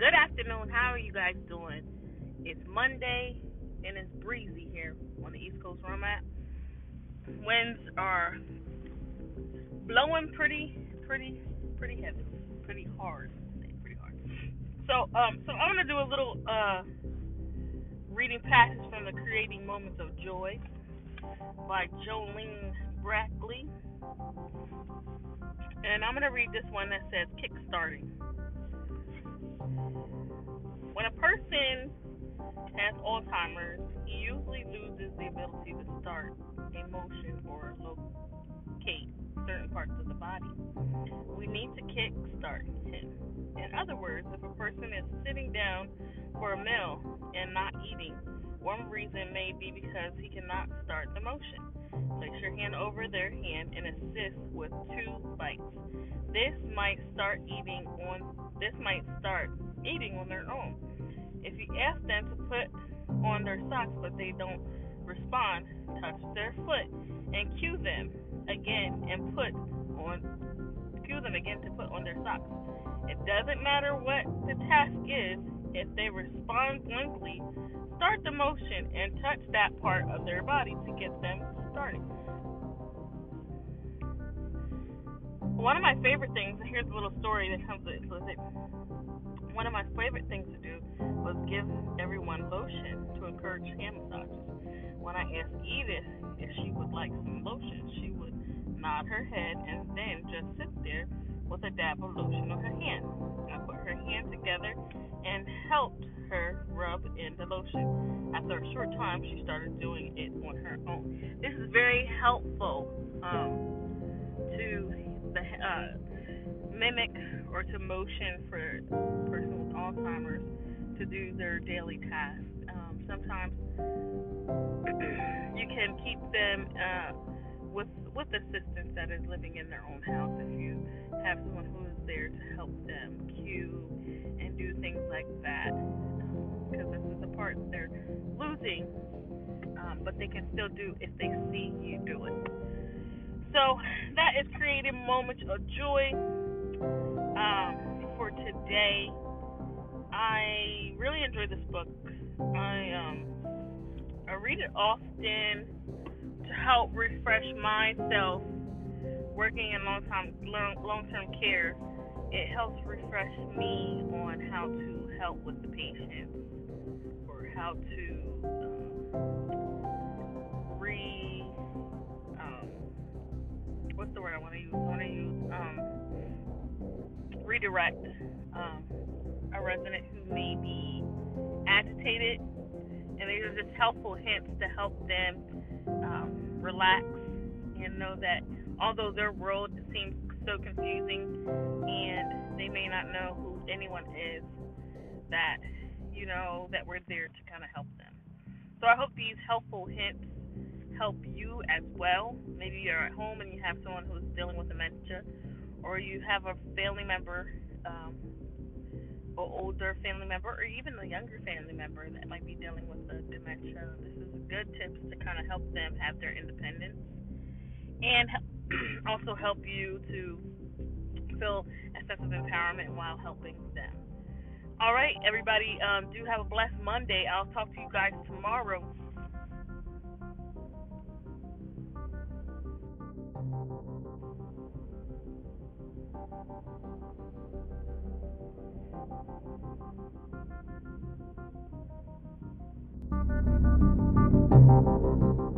Good afternoon. How are you guys doing? It's Monday and it's breezy here on the East Coast where I'm at. Winds are blowing pretty, pretty, pretty heavy, pretty hard, pretty hard. So, um, so I'm gonna do a little uh reading passage from the Creating Moments of Joy by Jolene Brackey. And I'm to read this one that says kickstarting. When a person has Alzheimer's, he usually loses the ability to start a motion or locate certain parts of the body. We need to kickstart him. In other words, if a person is sitting down for a meal and not eating, one reason may be because he cannot start the motion. Place your hand over their hand and assist with two bites. This might start eating on this might start eating on their own. If you ask them to put on their socks but they don't respond, touch their foot and cue them again and put on cue them again to put on their socks. It doesn't matter what the task is, if they respond blankly, start the motion and touch that part of their body to get them started. One of my favorite things, and here's a little story that comes with it. One of my favorite things to do was give everyone lotion to encourage hand massages. When I asked Edith if she would like some lotion, she would nod her head and then just sit there with a dab of lotion on her hand. I put her hand together and helped her rub in the lotion. After a short time, she started doing it on her own. This is very helpful um, to the uh, mimic or to motion for a person with Alzheimer's to do their daily tasks. Um, sometimes you can keep them uh, with with assistance that is living in their own house. If you have someone who is there to help them cue and do things like that because this is the part they're losing um, but they can still do if they see you do it. So that is creating moments of joy um, for today i really enjoy this book i um i read it often to help refresh myself working in long time long term care, it helps refresh me on how to help with the patient or how to um, re um, what's the word I want to use? I want to use um, redirect um, resident who may be agitated, and these are just helpful hints to help them um, relax and know that although their world seems so confusing and they may not know who anyone is, that you know that we're there to kind of help them. So I hope these helpful hints help you as well. Maybe you're at home and you have someone who's dealing with dementia, or you have a family member, um, older family member, or even a younger family member that might be dealing with the dementia. This is good tips to kind of help them have their independence and also help you to feel a sense of empowerment while helping them. All right, everybody, um, do have a blessed Monday. I'll talk to you guys tomorrow. Thank you.